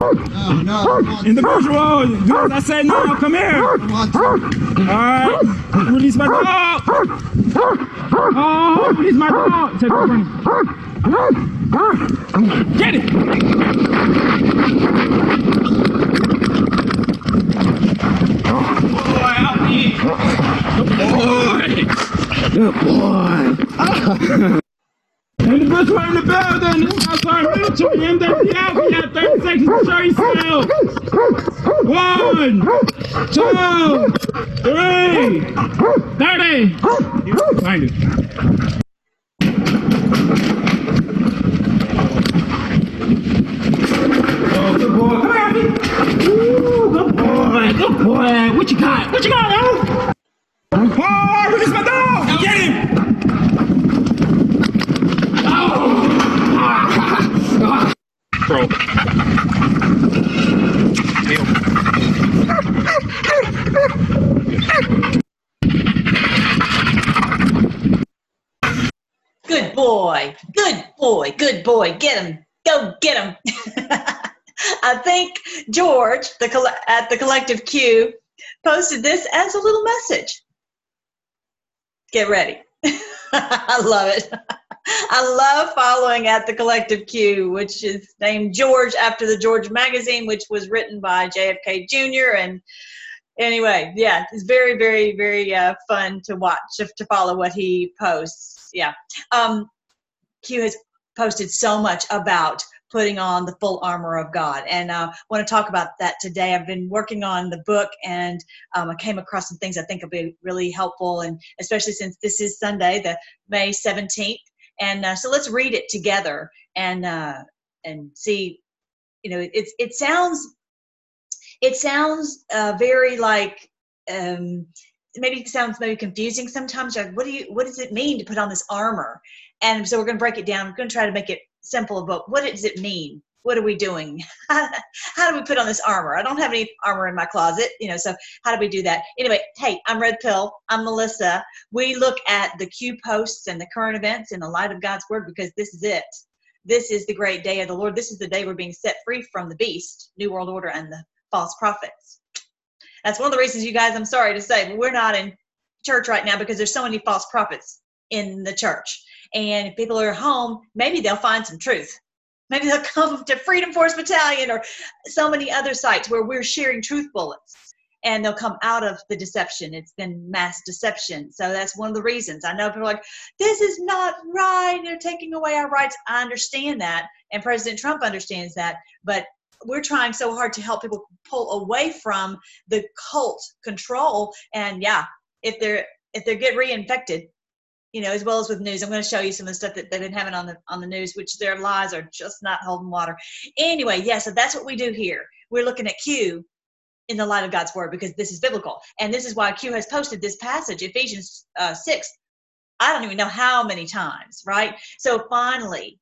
No, no. Individual, do I said no, Come here. All right. Release my dog. Oh, release my dog. Take over. Get it. Boy. Good boy. Good boy. Individual in the building. This is outside military. MWF. We have 30 seconds to show yourself. One, two, three, 30. Find it. Oh, good boy. Come here. Ooh, good boy. Good boy. What you got? What you got, Al? Oh, release my dog. Get him. Bro. Good boy. Good boy. Good boy. Get him. Go get him. I think George the at the Collective Q posted this as a little message. Get ready. I love it. I love following at the Collective Q, which is named George after the George magazine, which was written by JFK Jr. And anyway, yeah, it's very, very, very uh, fun to watch, to, follow what he posts. Yeah. Um, Q has posted so much about putting on the full armor of God. And I uh, want to talk about that today. I've been working on the book and um, I came across some things I think will be really helpful, and especially since this is Sunday, the May 17th. And uh, so let's read it together and uh, and see. You know, it it sounds it sounds uh, very like um, maybe it sounds maybe confusing sometimes. Like, what do you what does it mean to put on this armor? And so we're going to break it down. We're going to try to make it simple. But what does it mean? What are we doing? how do we put on this armor? I don't have any armor in my closet, you know. So how do we do that? Anyway, hey, I'm Red Pill. I'm Melissa. We look at the Q posts and the current events in the light of God's word because this is it. This is the great day of the Lord. This is the day we're being set free from the beast, New World Order, and the false prophets. That's one of the reasons, you guys, I'm sorry to say, but we're not in church right now because there's so many false prophets in the church. And if people are home, maybe they'll find some truth. Maybe they'll come to Freedom Force Battalion or so many other sites where we're sharing truth bullets and they'll come out of the deception. It's been mass deception. So that's one of the reasons. I know people are like, this is not right. They're taking away our rights. I understand that. And President Trump understands that. But we're trying so hard to help people pull away from the cult control. And yeah, if they're if they get reinfected, you know, as well as with news. I'm going to show you some of the stuff that they've been having on the on the news, which their lies are just not holding water. Anyway, yeah, so that's what we do here. We're looking at Q in the light of God's word because this is biblical, and this is why Q has posted this passage, Ephesians uh, six. I don't even know how many times, right? So finally,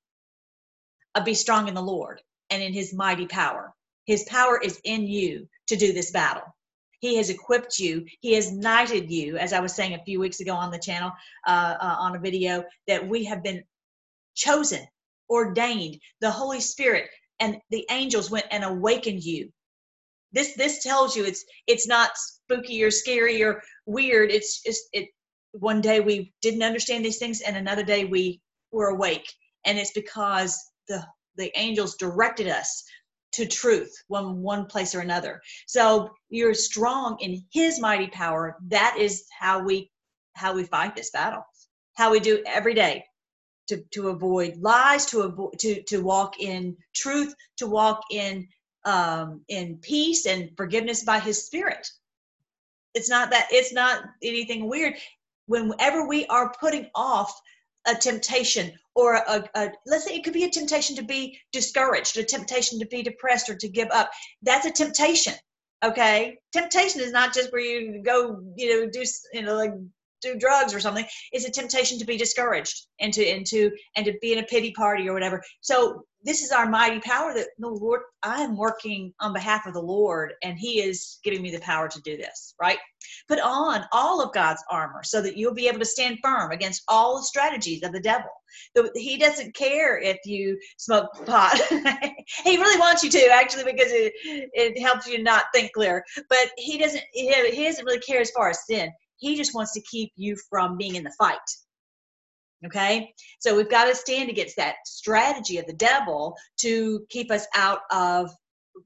uh, be strong in the Lord and in His mighty power. His power is in you to do this battle. He has equipped you. He has knighted you, as I was saying a few weeks ago on the channel, uh, uh, on a video, that we have been chosen, ordained. The Holy Spirit and the angels went and awakened you. This this tells you it's it's not spooky or scary or weird. It's just it. One day we didn't understand these things, and another day we were awake, and it's because the the angels directed us to truth one one place or another. So you're strong in his mighty power. That is how we how we fight this battle. How we do every day to to avoid lies to avoid to to walk in truth to walk in um in peace and forgiveness by his spirit. It's not that it's not anything weird. Whenever we are putting off a temptation or a, a, let's say it could be a temptation to be discouraged a temptation to be depressed or to give up. That's a temptation okay? Temptation is not just where you go you know do you know like do drugs or something is a temptation to be discouraged and to and to and to be in a pity party or whatever. So this is our mighty power that the lord i am working on behalf of the lord and he is giving me the power to do this right? Put on all of god's armor so that you'll be able to stand firm against all the strategies of the devil. He doesn't care if you smoke pot. He really wants you to actually because it, it helps you not think clear. But he doesn't he, he doesn't really care as far as sin he just wants to keep you from being in the fight. Okay, so we've got to stand against that strategy of the devil to keep us out of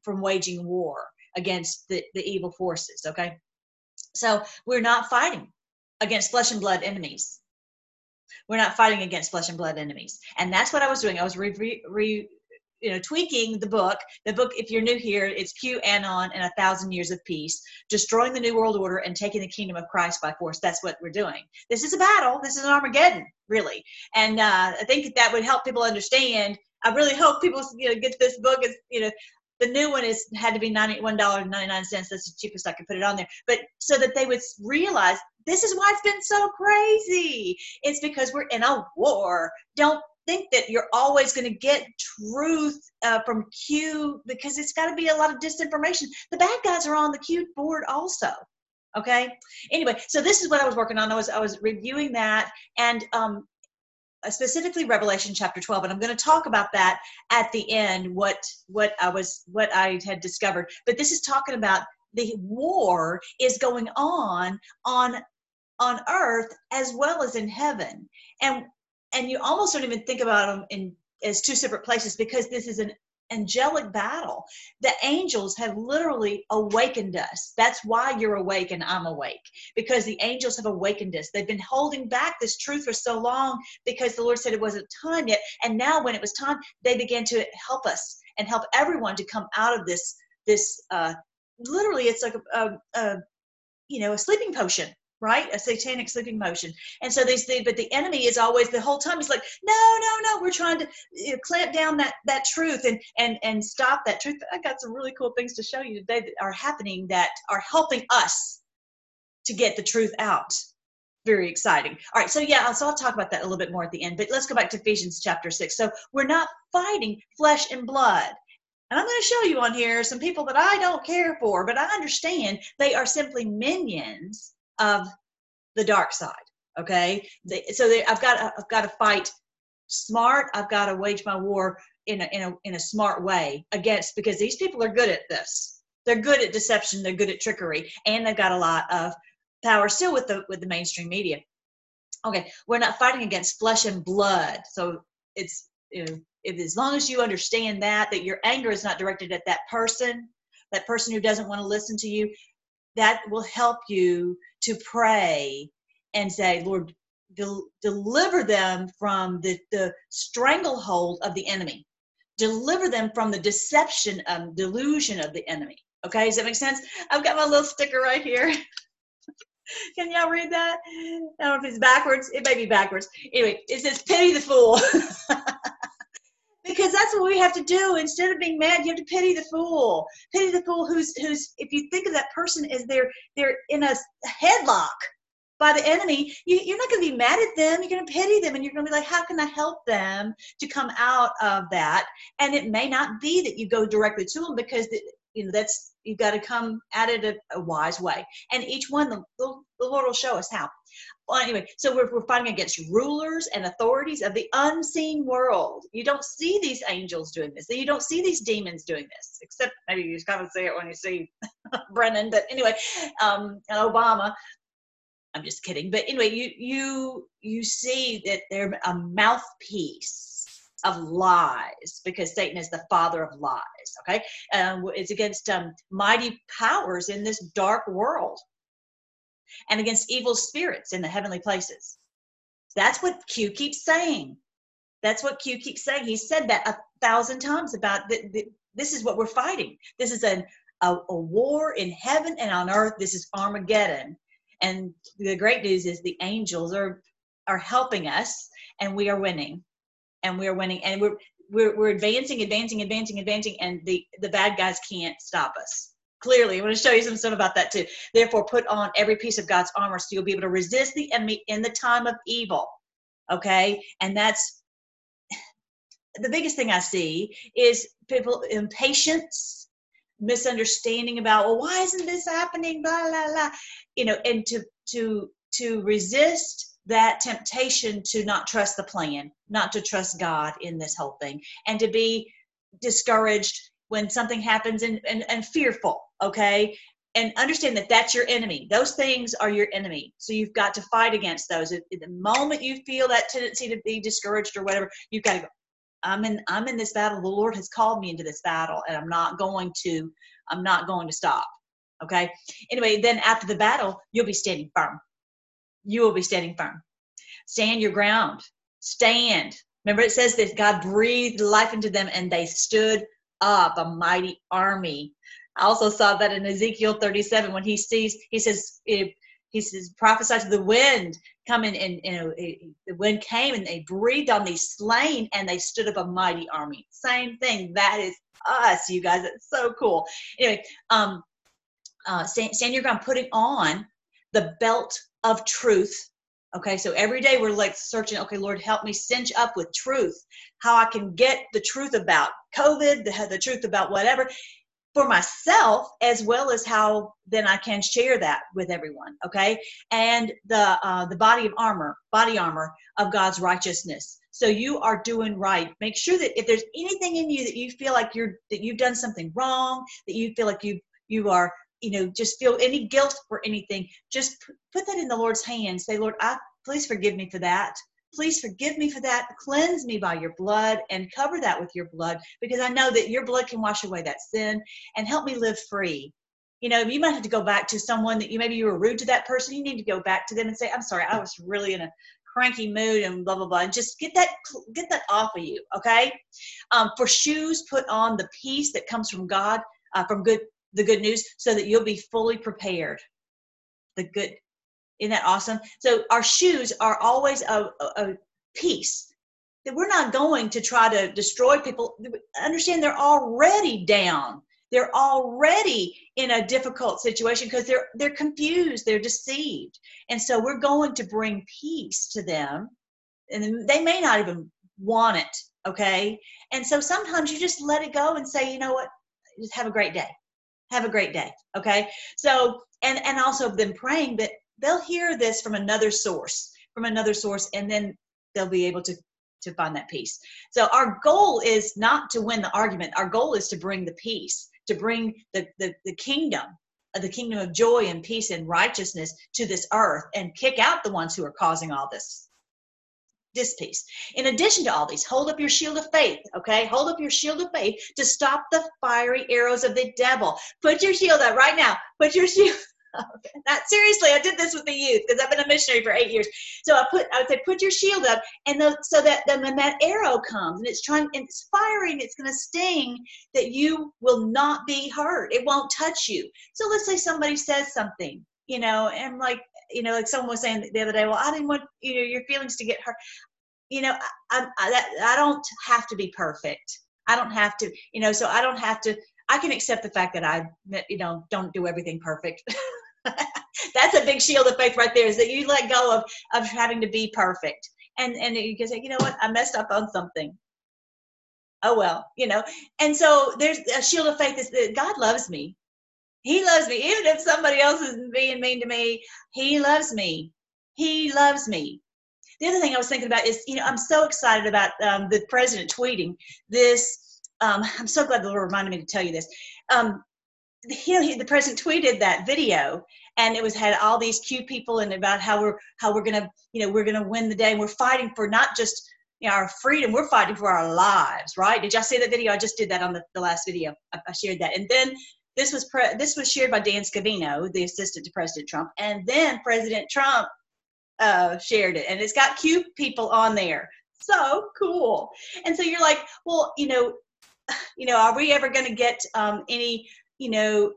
from waging war against the, the evil forces. Okay, so we're not fighting against flesh and blood enemies. We're not fighting against flesh and blood enemies, and that's what I was doing. I was re, re, you know tweaking the book. The book if you're new here it's qanon and a thousand years of peace destroying the new world order and taking the kingdom of christ by force. That's what we're doing. This is a battle. This is an armageddon really. And uh, i think that would help people understand. I really hope people you know get this book. Is you know the new one is had to be $91.99 that's the cheapest i could put it on there. But so that they would realize this is why it's been so crazy. It's because we're in a war. Don't think that you're always going to get truth uh, from Q because it's got to be a lot of disinformation. The bad guys are on the Q board also. Okay. Anyway, so this is what I was working on. I was I was reviewing that and um, uh, specifically Revelation chapter 12, and I'm going to talk about that at the end. What what I was what I had discovered, but this is talking about the war is going on on on earth as well as in heaven and and you almost don't even think about them in as two separate places because this is an angelic battle. The angels have literally awakened us. That's why you're awake and I'm awake because the angels have awakened us. They've been holding back this truth for so long because the Lord said it wasn't time yet. And now, when it was time, they began to help us and help everyone to come out of this. This uh, literally, it's like a, a, a you know a sleeping potion right? A satanic sleeping motion. And so these, but the enemy is always the whole time. He's like, no, no, no. We're trying to you know, clamp down that that truth and and and stop that truth. I got some really cool things to show you today that are happening that are helping us to get the truth out. Very exciting. All right, so yeah, so I'll talk about that a little bit more at the end. But let's go back to Ephesians chapter six. So we're not fighting flesh and blood. And I'm going to show you on here some people that I don't care for, but I understand they are simply minions of the dark side. Okay, they, so they, I've got I've got to fight smart. I've got to wage my war in a in a in a smart way against because these people are good at this. They're good at deception. They're good at trickery, and they've got a lot of power still with the with the mainstream media. Okay, we're not fighting against flesh and blood. So it's you know, if, as long as you understand that that your anger is not directed at that person, that person who doesn't want to listen to you, that will help you to pray and say, Lord, del- deliver them from the, the stranglehold of the enemy. Deliver them from the deception and delusion of the enemy. Okay, does that make sense? I've got my little sticker right here. Can y'all read that? I don't know if it's backwards. It may be backwards. Anyway, it says, Pity the fool. because that's what we have to do. Instead of being mad you have to pity the fool. Pity the fool who's who's if you think of that person as they're they're in a headlock by the enemy you, you're not going to be mad at them. You're going to pity them and you're going to be like how can i help them to come out of that? And it may not be that you go directly to them because the, you know that's you've got to come at it a, a wise way. And each one the, the lord will show us how well, anyway, so we're, we're fighting against rulers and authorities of the unseen world. You don't see these angels doing this. You don't see these demons doing this, except maybe you kind of see it when you see Brennan. But anyway, um, and Obama. I'm just kidding. But anyway, you you you see that they're a mouthpiece of lies because Satan is the father of lies. Okay, um, it's against um, mighty powers in this dark world and against evil spirits in the heavenly places. That's what Q keeps saying. That's what Q keeps saying. He said that a thousand times about the, the, this is what we're fighting. This is an, a, a war in heaven and on earth. This is Armageddon. And the great news is the angels are are helping us, and we are winning, and we are winning, and we're we're, we're advancing, advancing, advancing, advancing, and the the bad guys can't stop us. Clearly. I'm going to show you some stuff about that too. Therefore, put on every piece of God's armor so you'll be able to resist the enemy in the time of evil. Okay? And that's the biggest thing I see is people impatience, misunderstanding about, well, why isn't this happening? Blah, blah, blah. You know, and to to to resist that temptation to not trust the plan, not to trust God in this whole thing, and to be discouraged when something happens and, and, and fearful, okay? And understand that that's your enemy. Those things are your enemy. So you've got to fight against those. At the moment you feel that tendency to be discouraged or whatever, you've got to go, I'm in I'm in this battle. The Lord has called me into this battle and I'm not going to I'm not going to stop. Okay? Anyway, then after the battle, you'll be standing firm you will be standing firm. Stand your ground. Stand. Remember, it says that God breathed life into them and they stood up, a mighty army. I also saw that in Ezekiel 37 when he sees, he says, he says, prophesy to the wind coming and you know the wind came and they breathed on these slain and they stood up a mighty army. Same thing. That is us, you guys. It's so cool. Anyway, um, uh, stand, stand your ground, putting on the belt of truth. Okay, so every day we're like searching, okay, Lord, help me cinch up with truth, how I can get the truth about COVID, the, the truth about whatever for myself, as well as how then I can share that with everyone. Okay, and the uh, the body of armor, body armor of God's righteousness. So you are doing right. Make sure that if there's anything in you that you feel like you're that you've done something wrong, that you feel like you you are you know just feel any guilt for anything just put that in the lord's hands say lord i please forgive me for that please forgive me for that. Cleanse me by your blood and cover that with your blood because i know that your blood can wash away that sin and help me live free. You know you might have to go back to someone that you maybe you were rude to that person. You need to go back to them and say i'm sorry i was really in a cranky mood and blah blah blah. And just get that get that off of you okay? Um, for shoes put on the peace that comes from god uh, from good the good news so that you'll be fully prepared. The good, isn't that awesome? So our shoes are always a, a, a peace that we're not going to try to destroy people. Understand they're already down. They're already in a difficult situation because they're they're confused, they're deceived. And so we're going to bring peace to them. And they may not even want it, okay? And so sometimes you just let it go and say, you know what, just have a great day have a great day okay so and and also them praying that they'll hear this from another source from another source and then they'll be able to to find that peace so our goal is not to win the argument our goal is to bring the peace to bring the the, the kingdom uh, the kingdom of joy and peace and righteousness to this earth and kick out the ones who are causing all this this piece. In addition to all these, hold up your shield of faith, okay? Hold up your shield of faith to stop the fiery arrows of the devil. Put your shield up right now. Put your shield. Not seriously, I did this with the youth because I've been a missionary for eight years. So I put, I would say, put your shield up, and the, so that then when that arrow comes and it's trying, and it's firing, it's going to sting, that you will not be hurt. It won't touch you. So let's say somebody says something, you know, and like you know, like someone was saying the other day, well, I didn't want you know your feelings to get hurt. You know, I, I, that, I don't have to be perfect. I don't have to, you know, so I don't have to. I can accept the fact that I, you know, don't do everything perfect. That's a big shield of faith right there. Is that you let go of of having to be perfect, and and you can say, you know what, I messed up on something. Oh well, you know. And so there's a shield of faith is that God loves me. He loves me. Even if somebody else is being mean to me, he loves me. He loves me. The other thing I was thinking about is, you know, I'm so excited about um, the president tweeting this. Um, I'm so glad the Lord reminded me to tell you this. Um, he, the president tweeted that video, and it was had all these cute people and about how we're how we're gonna, you know, we're gonna win the day. And we're fighting for not just you know, our freedom. We're fighting for our lives, right? Did y'all see that video? I just did that on the, the last video. I, I shared that, and then this was pre- this was shared by Dan Scavino, the assistant to President Trump, and then President Trump uh, shared it, and it's got cute people on there. So cool. And so you're like, well, you know, you know, are we ever going to get um, any, you know,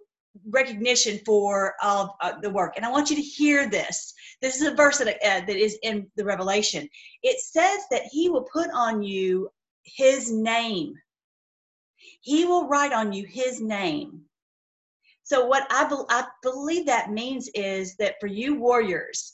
recognition for all of uh, the work? And I want you to hear this. This is a verse that uh, that is in the Revelation. It says that He will put on you His name. He will write on you His name So what I, be- I believe that means is that for you warriors,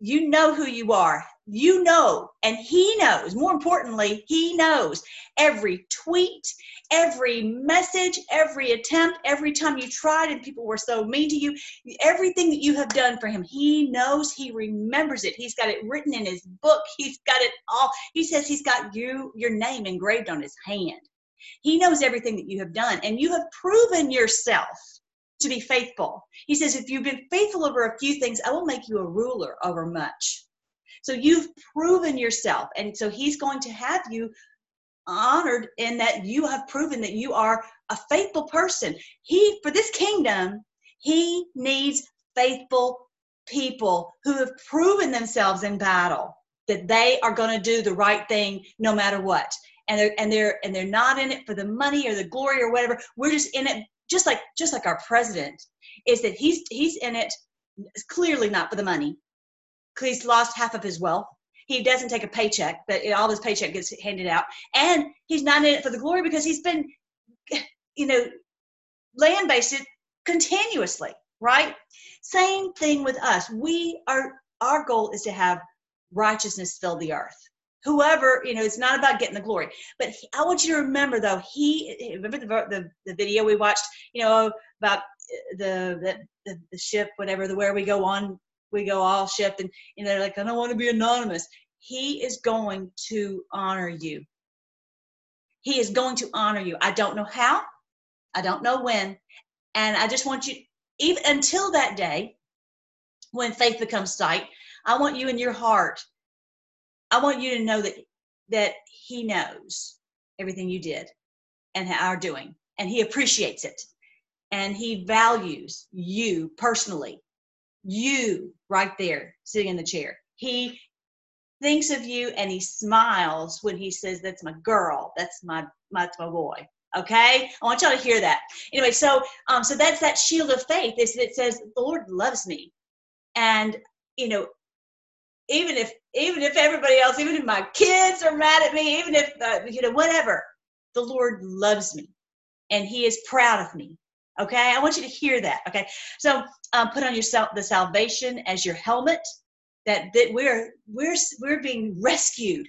you know who you are. You know, and he knows. More importantly, he knows every tweet, every message, every attempt, every time you tried and people were so mean to you, everything that you have done for him. He knows, he remembers it. He's got it written in his book. He's got it all. He says he's got you your name engraved on his hand. He knows everything that you have done and you have proven yourself to be faithful. He says, If you've been faithful over a few things, I will make you a ruler over much. So you've proven yourself. And so he's going to have you honored in that you have proven that you are a faithful person. He, for this kingdom, he needs faithful people who have proven themselves in battle that they are going to do the right thing no matter what and they're and they're and they're not in it for the money or the glory or whatever we're just in it just like just like our president is that he's he's in it clearly not for the money. He's lost half of his wealth. He doesn't take a paycheck but all his paycheck gets handed out. And he's not in it for the glory because he's been you know land based it continuously right? Same thing with us. We are our goal is to have righteousness fill the earth whoever you know it's not about getting the glory. But he, i want you to remember though he remember the, the, the video we watched you know about uh, the, the the ship whatever the where we go on we go all ship and you know they're like i don't want to be anonymous. He is going to honor you. He is going to honor you. I don't know how i don't know when and i just want you even until that day when faith becomes sight i want you in your heart I want you to know that that he knows everything you did and are doing, and he appreciates it, and he values you personally, you right there sitting in the chair. He thinks of you and he smiles when he says, "That's my girl. That's my that's my boy." Okay, I want y'all to hear that. Anyway, so um, so that's that shield of faith. Is that says the Lord loves me, and you know even if even if everybody else even if my kids are mad at me even if uh, you know whatever the lord loves me and he is proud of me. Okay? I want you to hear that. Okay? So um, put on yourself the salvation as your helmet that that we're we're we're being rescued.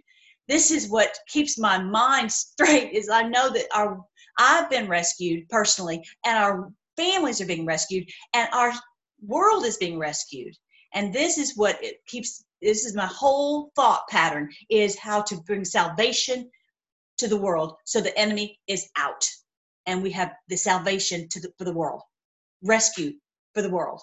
This is what keeps my mind straight is i know that our i've been rescued personally and our families are being rescued and our world is being rescued. And this is what it keeps this is my whole thought pattern is how to bring salvation to the world so the enemy is out. And we have the salvation to the, for the world. Rescue for the world.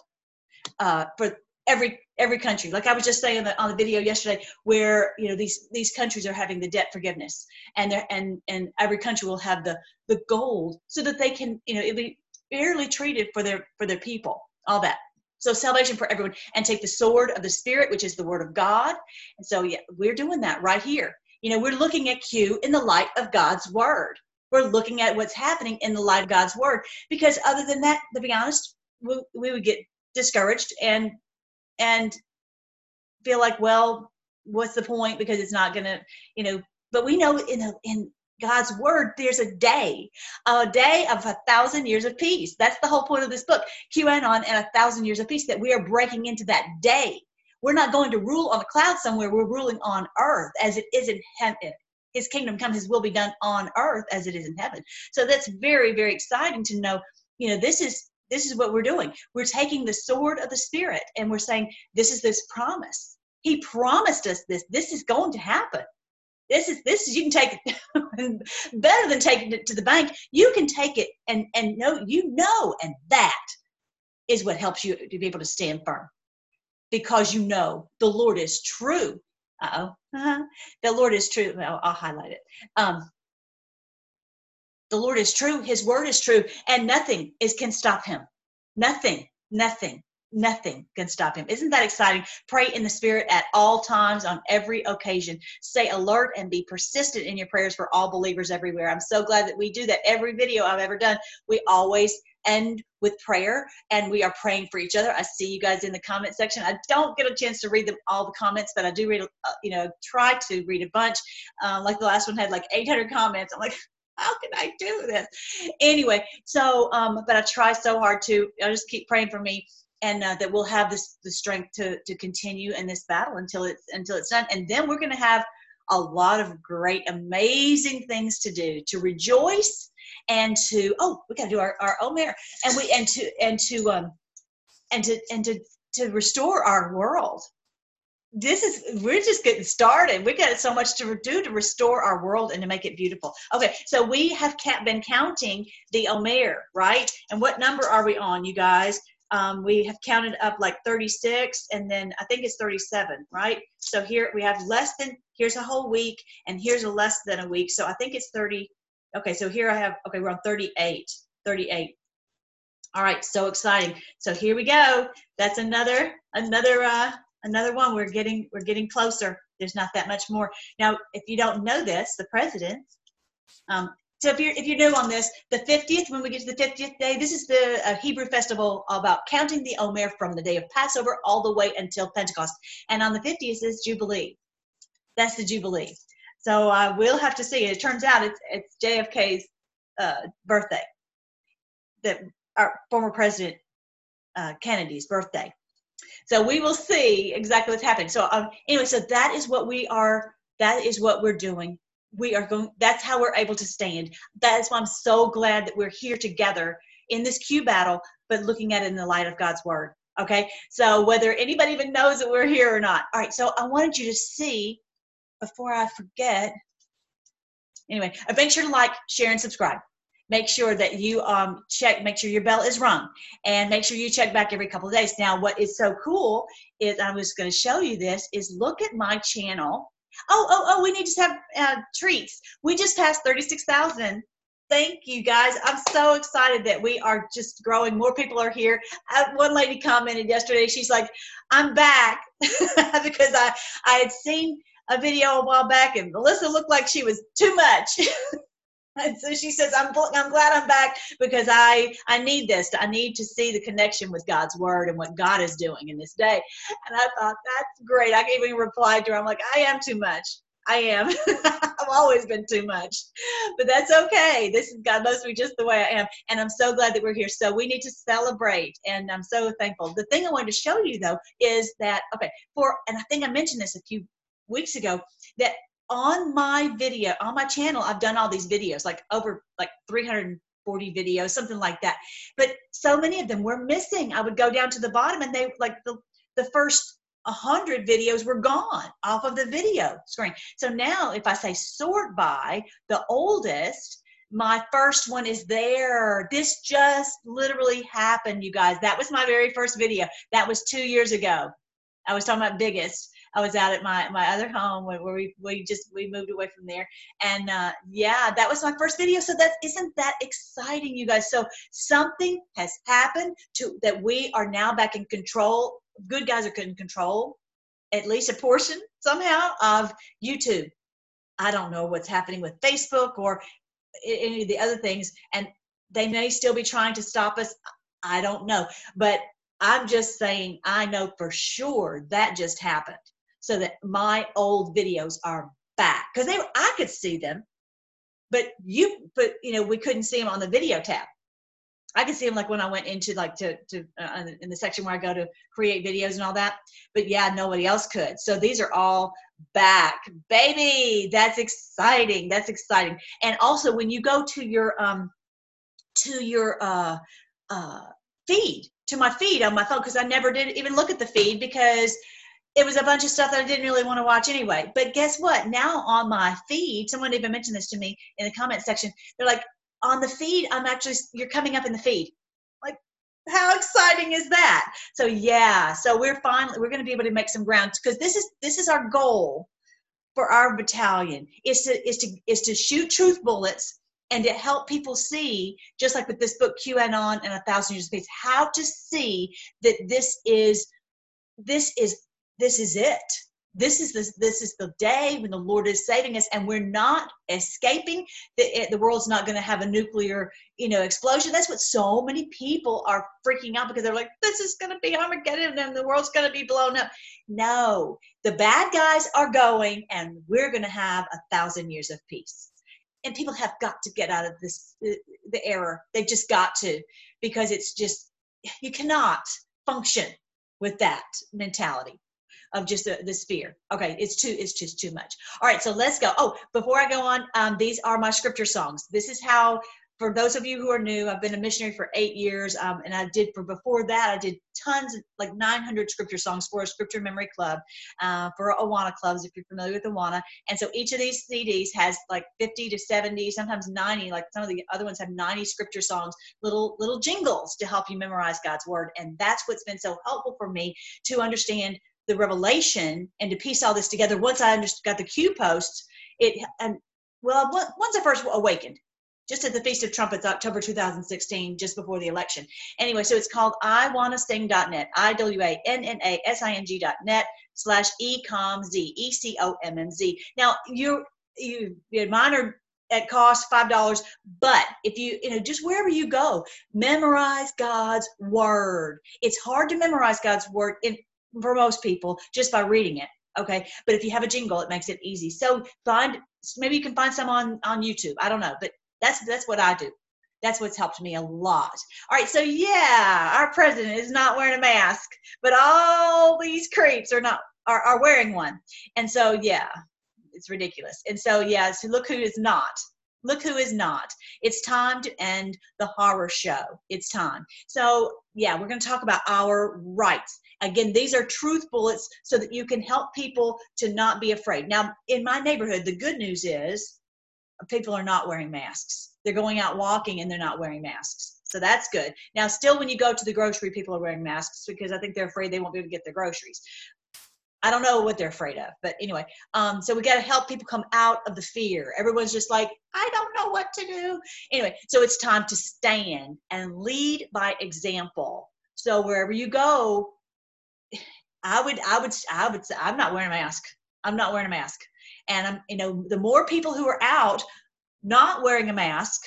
Uh, for every every country. Like i was just saying on the, on the video yesterday where you know these these countries are having the debt forgiveness. And they and and every country will have the the gold so that they can you know it'll be fairly treated for their for their people. All that so salvation for everyone and take the sword of the spirit, which is the word of God. And so yeah, we're doing that right here. You know, we're looking at Q in the light of God's word. We're looking at what's happening in the light of God's word. Because other than that, to be honest, we, we would get discouraged and and feel like, well, what's the point? Because it's not gonna, you know, but we know in a, in God's word, there's a day, a day of a thousand years of peace. That's the whole point of this book, QAnon and a thousand years of peace, that we are breaking into that day. We're not going to rule on a cloud somewhere. We're ruling on earth as it is in heaven. His kingdom come, his will be done on earth as it is in heaven. So that's very, very exciting to know, you know, this is this is what we're doing. We're taking the sword of the spirit and we're saying, this is this promise. He promised us this. This is going to happen this is this is you can take it better than taking it to the bank. You can take it and and know you know and that is what helps you to be able to stand firm because you know the lord is true. Uh-oh. Uh-huh. the lord is true. I'll, I'll highlight it. Um the lord is true. His word is true and nothing is can stop him. Nothing nothing nothing can stop him. Isn't that exciting? Pray in the Spirit at all times, on every occasion. Stay alert and be persistent in your prayers for all believers everywhere. I'm so glad that we do that. Every video I've ever done, we always end with prayer and we are praying for each other. I see you guys in the comment section. I don't get a chance to read them all the comments, but I do read, uh, you know, try to read a bunch. Um, like the last one had like 800 comments. I'm like, how can I do this? Anyway, so um, but I try so hard to. I just keep praying for me, and uh, that we'll have this the strength to to continue in this battle until it's until it's done, and then we're going to have a lot of great, amazing things to do to rejoice and to oh, we got to do our our Omer, and we and to and to um and to and to to restore our world. This is we're just getting started. We got so much to do to restore our world and to make it beautiful. Okay so we have been counting the omer right? And what number are we on you guys um, we have counted up like 36 and then i think it's 37 right? So here we have less than here's a whole week and here's a less than a week. So i think it's 30 okay so here i have okay we're on 38 38 all right so exciting. So here we go. That's another another uh another one. We're getting we're getting closer. There's not that much more. Now if you don't know this the president um, so if you're if you're new on this the 50th when we get to the 50th day this is the uh, hebrew festival about counting the omer from the day of passover all the way until pentecost and on the 50th is jubilee that's the jubilee so i uh, will have to see it turns out it's it's jfk's uh, birthday that our former president uh, kennedy's birthday so we will see exactly what's happening. So um, anyway, so that is what we are. That is what we're doing. We are going. That's how we're able to stand. That is why I'm so glad that we're here together in this Q battle, but looking at it in the light of God's word. Okay. So whether anybody even knows that we're here or not. All right. So I wanted you to see before I forget. Anyway, make sure to like, share, and subscribe make sure that you um, check, make sure your bell is rung, and make sure you check back every couple of days. Now, what is so cool is I was going to show you this is look at my channel. Oh, oh, oh, we need to have uh, treats. We just passed 36,000 thank you guys. I'm so excited that we are just growing. More people are here. Uh, one lady commented yesterday. She's like i'm back because i i had seen a video a while back and melissa looked like she was too much And so she says, I'm, I'm glad I'm back because I, I need this. I need to see the connection with God's word and what God is doing in this day. And I thought, that's great. I even replied to her, I'm like, I am too much. I am. I've always been too much, but that's okay. This is God loves me just the way I am, and I'm so glad that we're here. So we need to celebrate, and I'm so thankful. The thing I wanted to show you though is that okay, for and I think I mentioned this a few weeks ago that on my video on my channel i've done all these videos like over like 340 videos something like that. But so many of them were missing. I would go down to the bottom and they like the the first 100 videos were gone off of the video screen. So now if i say sort by the oldest my first one is there. This just literally happened you guys. That was my very first video. That was two years ago. I was talking about biggest I was out at my my other home where, we we just we moved away from there, and uh, yeah, that was my first video. So that isn't that exciting, you guys. So something has happened to that we are now back in control. Good guys are in control, at least a portion somehow of YouTube. I don't know what's happening with Facebook or any of the other things, and they may still be trying to stop us. I don't know, but I'm just saying I know for sure that just happened so that my old videos are back because they I could see them, but you but you know we couldn't see them on the video tab. I could see them like when I went into like to to uh, in the section where I go to create videos and all that. But yeah, nobody else could. So these are all back, baby. That's exciting. That's exciting. And also when you go to your um to your uh uh feed to my feed on my phone because I never did even look at the feed because it was a bunch of stuff that I didn't really want to watch anyway. But guess what? Now on my feed, someone even mentioned this to me in the comment section. They're like, on the feed, I'm actually, you're coming up in the feed. Like, how exciting is that? So yeah, so we're finally, we're going to be able to make some ground because this is, this is our goal for our battalion is to, is to, is to shoot truth bullets and to help people see, just like with this book, QAnon and A Thousand Years of Peace, how to see that this is, this is this is it. This is the, this is the day when the lord is saving us and we're not escaping. The, eh, the world's not going to have a nuclear you know explosion. That's what so many people are freaking out because they're like this is going to be armageddon and the world's going to be blown up. No the bad guys are going and we're going to have a thousand years of peace. And people have got to get out of this the, the error. They've just got to because it's just you cannot function with that mentality of just the, the sphere. Okay, it's too it's just too much. All right, so let's go. Oh, before I go on, um, these are my scripture songs. This is how for those of you who are new, I've been a missionary for eight years, um, and I did for before that I did tons, like 900 scripture songs for a scripture memory club, uh, for Awana clubs if you're familiar with Awana. And so each of these CDs has like 50 to 70, sometimes 90. Like some of the other ones have 90 scripture songs, little little jingles to help you memorize God's word. And that's what's been so helpful for me to understand the revelation and to piece all this together. Once I got the Q posts, it and well, once I first awakened, just at the Feast of Trumpets, October 2016, just before the election. Anyway, so it's called iwannasing.net, I-W-A-N-N-A-S-I-N-G.net slash E-C-O-M-M-Z, E-C-O-M-M-Z. Now, you, you, mine are at cost five dollars but if you you know just wherever you go memorize god's word it's hard to memorize god's word in for most people just by reading it okay but if you have a jingle it makes it easy so find maybe you can find some on on youtube i don't know but that's that's what I do. That's what's helped me a lot. All right, so yeah, our president is not wearing a mask, but all these creeps are not are, are wearing one. And so yeah, it's ridiculous. And so yeah, so look who is not. Look who is not. It's time to end the horror show. It's time. So, yeah, we're going to talk about our rights. Again, these are truth bullets so that you can help people to not be afraid. Now, in my neighborhood, the good news is people are not wearing masks. They're going out walking and they're not wearing masks. So that's good. Now, still, when you go to the grocery, people are wearing masks because I think they're afraid they won't be able to get their groceries. I don't know what they're afraid of, but anyway. Um, so we got to help people come out of the fear. Everyone's just like, I don't know what to do. Anyway, so it's time to stand and lead by example. So wherever you go, I would, I would, I would say, I'm not wearing a mask. I'm not wearing a mask. And I'm, you know, the more people who are out not wearing a mask,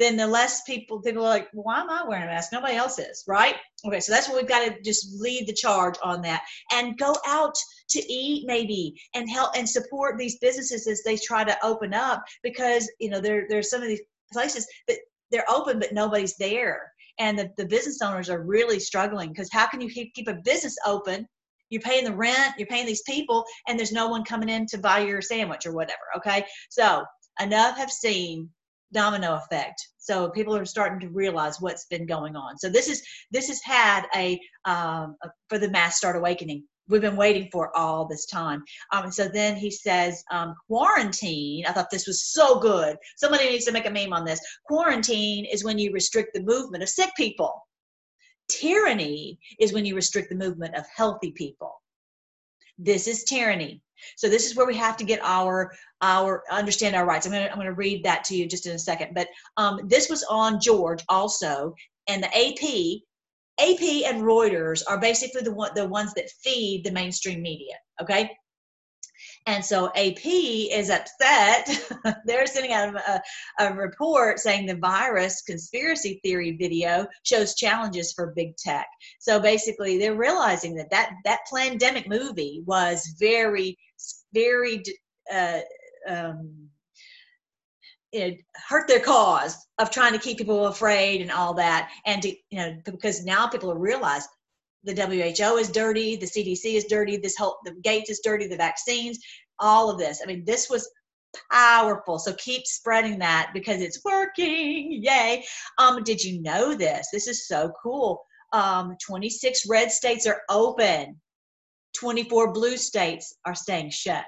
then the less people people are like, why am I wearing a mask? Nobody else is, right? Okay, so that's what we've got to just lead the charge on that and go out to eat maybe and help and support these businesses as they try to open up because you know there there's some of these places that they're open but nobody's there and the, the business owners are really struggling because how can you keep, keep a business open you're paying the rent, you're paying these people, and there's no one coming in to buy your sandwich or whatever. Okay. So enough have seen domino effect. So people are starting to realize what's been going on. So this is this has had a, um, a for the mass start awakening. We've been waiting for all this time. Um, so then he says, um, quarantine. I thought this was so good. Somebody needs to make a meme on this. Quarantine is when you restrict the movement of sick people. Tyranny is when you restrict the movement of healthy people. This is tyranny. So this is where we have to get our our understand our rights. I'm gonna I'm gonna read that to you just in a second. But um, this was on George also, and the AP. AP and Reuters are basically the one, the ones that feed the mainstream media. Okay, and so AP is upset. They're sending out a, a, report saying the virus conspiracy theory video shows challenges for big tech. So basically, they're realizing that that, that Plandemic movie was very, very. Uh, um, it hurt their cause of trying to keep people afraid and all that and to you know because now people realize the WHO is dirty, the CDC is dirty, this whole the Gates is dirty, the vaccines, all of this. I mean, this was powerful. So keep spreading that because it's working. Yay. Um, did you know this? This is so cool. Um, 26 red states are open. 24 blue states are staying shut.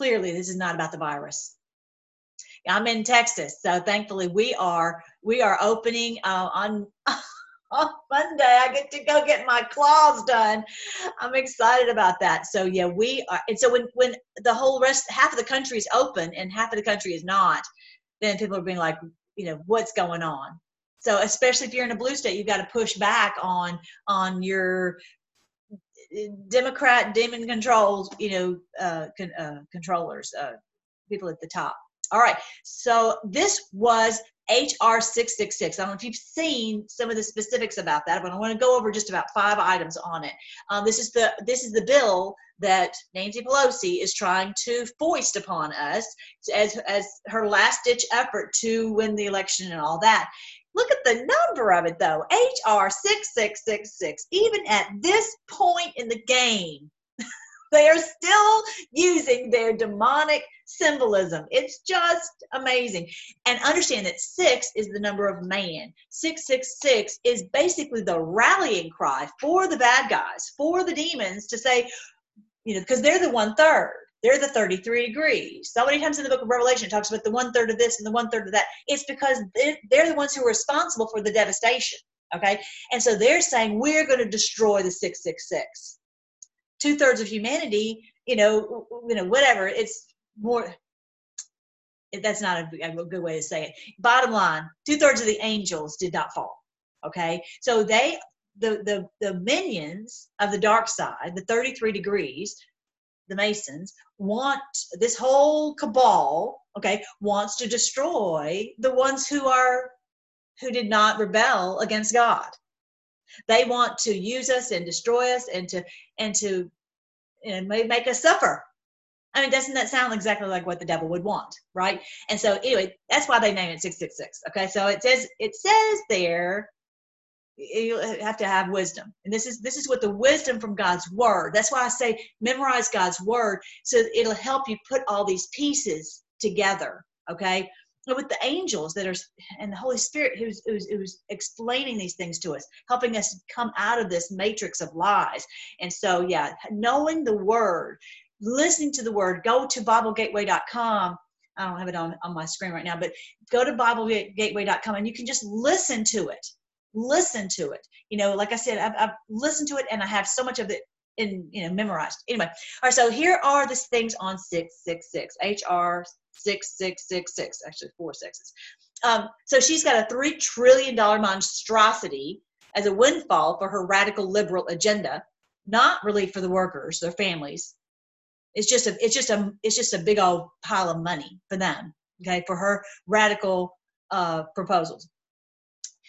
Clearly, this is not about the virus. I'm in Texas, so thankfully we are we are opening uh, on on Monday. I get to go get my claws done. I'm excited about that. So yeah, we are. And so when when the whole rest, half of the country is open and half of the country is not, then people are being like, you know, what's going on? So especially if you're in a blue state, you've got to push back on on your Democrat demon controlled, you know, uh, con, uh, controllers, uh, people at the top. All right. So this was HR 666. I don't know if you've seen some of the specifics about that, but I want to go over just about five items on it. Um, this is the this is the bill that Nancy Pelosi is trying to foist upon us as as her last ditch effort to win the election and all that. Look at the number of it though, HR 6666. Even at this point in the game, they are still using their demonic symbolism. It's just amazing. And understand that six is the number of man. 666 is basically the rallying cry for the bad guys, for the demons to say, you know, because they're the one third. They're the 33 degrees. So many times in the book of Revelation it talks about the one third of this and the one third of that. It's because they're, the ones who are responsible for the devastation. Okay. And so they're saying we're going to destroy the 666 two thirds of humanity, you know, you know, whatever. It's more. That's not a, a good way to say it. Bottom line, two thirds of the angels did not fall. Okay, so they the the the minions of the dark side, the 33 degrees, the Masons want this whole cabal. Okay, wants to destroy the ones who are who did not rebel against God. They want to use us and destroy us and to and to and make us suffer. I mean, doesn't that sound exactly like what the devil would want, right? And so anyway, that's why they name it 666. Okay, so it says it says there you have to have wisdom. And this is this is what the wisdom from god's word that's why i say memorize god's word so it'll help you put all these pieces together okay? With the angels that are and the holy spirit who's, who's, who's explaining these things to us helping us come out of this matrix of lies. And so yeah knowing the word listening to the word go to biblegateway.com i don't have it on, on my screen right now but go to biblegateway.com and you can just listen to it listen to it you know like i said I've, I've listened to it and i have so much of it in you know memorized anyway all right so here are the things on 666 hr 6666, actually four sixes. Um, so she's got a $3 trillion monstrosity as a windfall for her radical liberal agenda, not relief for the workers, their families. It's just a, it's just a, it's just a big old pile of money for them. Okay, for her radical uh, proposals.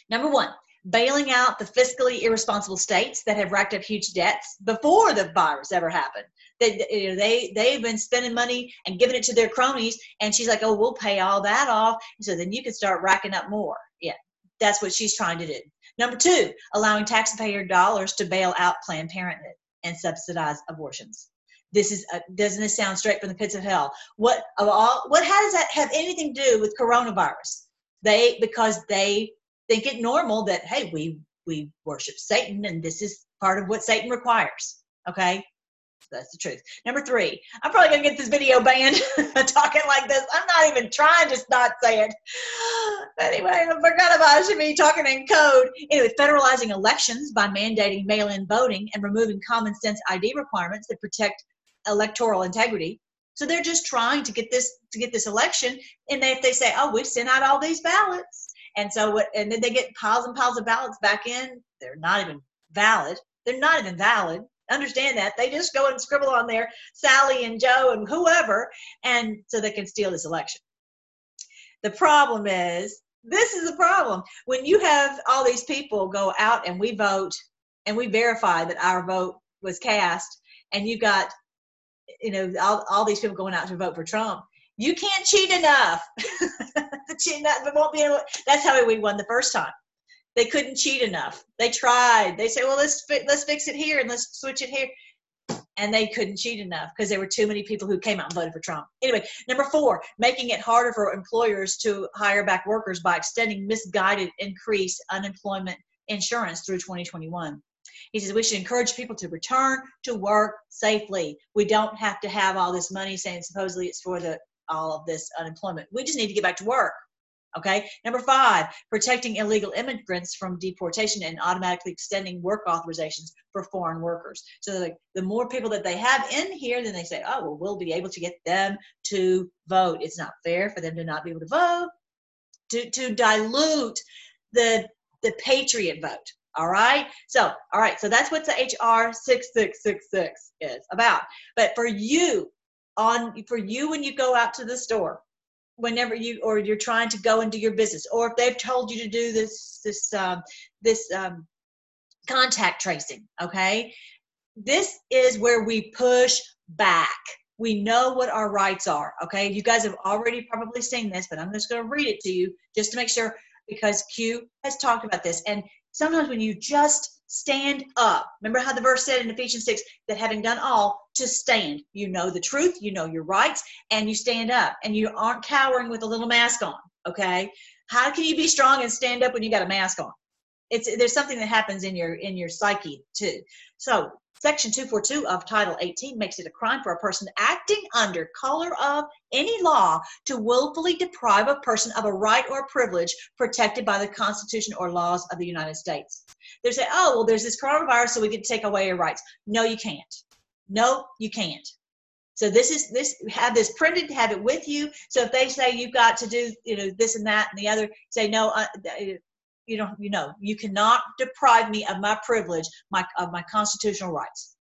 Number one, bailing out the fiscally irresponsible states that have racked up huge debts before the virus ever happened. They, you know, they they've been spending money and giving it to their cronies, and she's like, "Oh, we'll pay all that off." so then you can start racking up more. Yeah, that's what she's trying to do. Number two, allowing taxpayer dollars to bail out Planned Parenthood and subsidize abortions. This is uh, doesn't this sound straight from the pits of hell? What of all? What how does that have anything to do with coronavirus? They because they think it normal that hey we we worship satan and this is part of what satan requires okay? That's the truth. Number three i'm probably to get this video banned talking like this. I'm not even trying to not say it. Anyway i forgot about I should be talking in code. Anyway federalizing elections by mandating mail-in voting and removing common sense id requirements that protect electoral integrity. So they're just trying to get this to get this election. And they, if they say oh we've sent out all these ballots and so what, and then they get piles and piles of ballots back in. They're not even valid. They're not even valid. Understand that. They just go and scribble on there Sally and Joe and whoever, and so they can steal this election. The problem is, this is the problem. When you have all these people go out and we vote and we verify that our vote was cast, and you got, you know, all, all these people going out to vote for Trump, you can't cheat enough. won't be. That's how we won the first time. They couldn't cheat enough. They tried. They said, "Well, let's let's fix it here and let's switch it here," and they couldn't cheat enough because there were too many people who came out and voted for Trump. Anyway, number four, making it harder for employers to hire back workers by extending misguided increased unemployment insurance through 2021. He says we should encourage people to return to work safely. We don't have to have all this money saying supposedly it's for the all of this unemployment. We just need to get back to work. Okay. Number five, protecting illegal immigrants from deportation and automatically extending work authorizations for foreign workers. So the, the more people that they have in here, then they say, oh, well, we'll be able to get them to vote. It's not fair for them to not be able to vote, to, to dilute the, the patriot vote. All right. So, all right. So that's what the HR 6666 is about. But for you, on for you when you go out to the store whenever you or you're trying to go and do your business or if they've told you to do this this um, this um, contact tracing okay? This is where we push back. We know what our rights are okay? You guys have already probably seen this but i'm just going to read it to you just to make sure because q has talked about this. And sometimes when you just stand up. Remember how the verse said in ephesians 6 that having done all to stand. You know the truth you know your rights and you stand up and you aren't cowering with a little mask on okay? How can you be strong and stand up when you got a mask on? It's there's something that happens in your in your psyche too so section 242 of title 18 makes it a crime for a person acting under color of any law to willfully deprive a person of a right or a privilege protected by the constitution or laws of the united states. They say oh well there's this coronavirus so we can take away your rights. No you can't. No you can't. So this is this have this printed have it with you. So if they say you've got to do you know this and that and the other say no uh, you know, you know, you cannot deprive me of my privilege, my of my constitutional rights.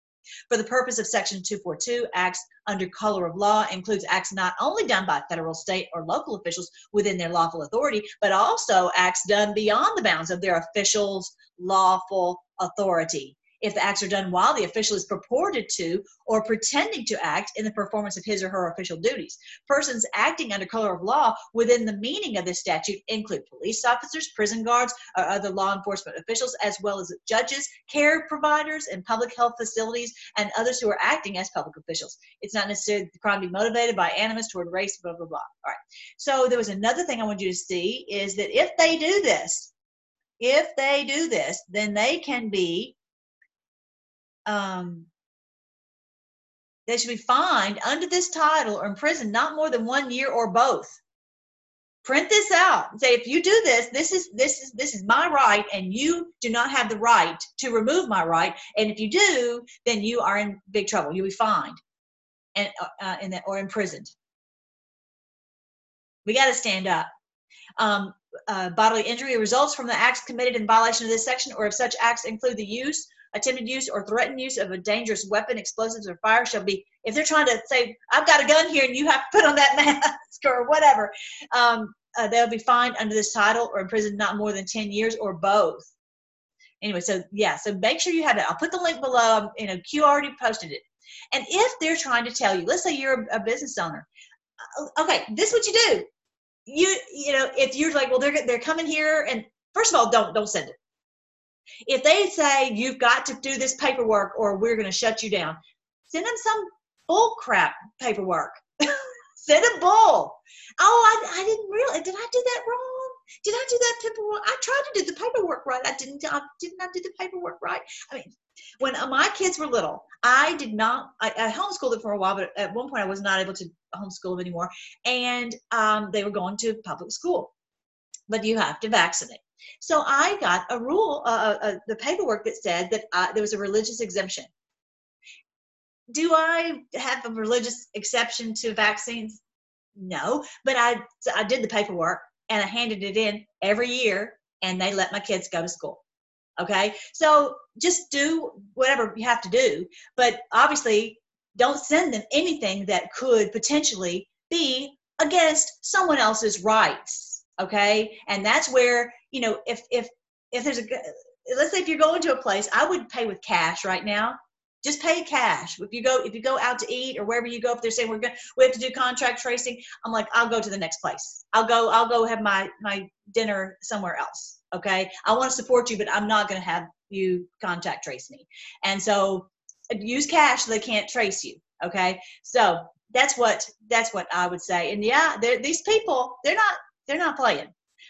For the purpose of Section 242, acts under color of law includes acts not only done by federal, state, or local officials within their lawful authority, but also acts done beyond the bounds of their officials' lawful authority if the acts are done while the official is purported to or pretending to act in the performance of his or her official duties. Persons acting under color of law within the meaning of this statute include police officers, prison guards, or other law enforcement officials, as well as judges, care providers, and public health facilities, and others who are acting as public officials. It's not necessarily the crime be motivated by animus toward race, blah, blah, blah. All right. So there was another thing I want you to see is that if they do this, if they do this, then they can be um, they should be fined under this title or imprisoned not more than one year or both. Print this out and say, if you do this, this is this is this is my right, and you do not have the right to remove my right. And if you do, then you are in big trouble. You'll be fined and uh, uh in that or imprisoned. We got to stand up. Um, uh, bodily injury results from the acts committed in violation of this section, or if such acts include the use attempted use or threatened use of a dangerous weapon, explosives, or fire shall be, if they're trying to say, I've got a gun here and you have to put on that mask or whatever, um, uh, they'll be fined under this title or imprisoned not more than 10 years or both. Anyway, so yeah, so make sure you have that. I'll put the link below. You know, Q already posted it. And if they're trying to tell you, let's say you're a, a business owner, uh, okay, this is what you do. You you know, if you're like, well, they're they're coming here, and first of all, don't don't send it. If they say you've got to do this paperwork or we're going to shut you down, send them some bull crap paperwork. send a bull. Oh, I, I didn't realize. Did I do that wrong? Did I do that paperwork? I tried to do the paperwork right. I didn't. I did not I do the paperwork right. I mean, when my kids were little, I did not. I, I homeschooled them for a while, but at one point I was not able to homeschool them anymore, and um, they were going to public school. But you have to vaccinate. So I got a rule, uh, uh, uh, the paperwork that said that uh, there was a religious exemption. Do I have a religious exception to vaccines? No, but I I did the paperwork and I handed it in every year, and they let my kids go to school. Okay, so just do whatever you have to do, but obviously don't send them anything that could potentially be against someone else's rights okay? And that's where you know if if if there's a let's say if you're going to a place i would pay with cash right now. Just pay cash. If you go if you go out to eat or wherever you go if they're saying we're going we have to do contact tracing i'm like i'll go to the next place. I'll go i'll go have my my dinner somewhere else okay? I want to support you but i'm not going to have you contact trace me. And so use cash so they can't trace you okay? So that's what that's what i would say. And yeah these people they're not they're not playing.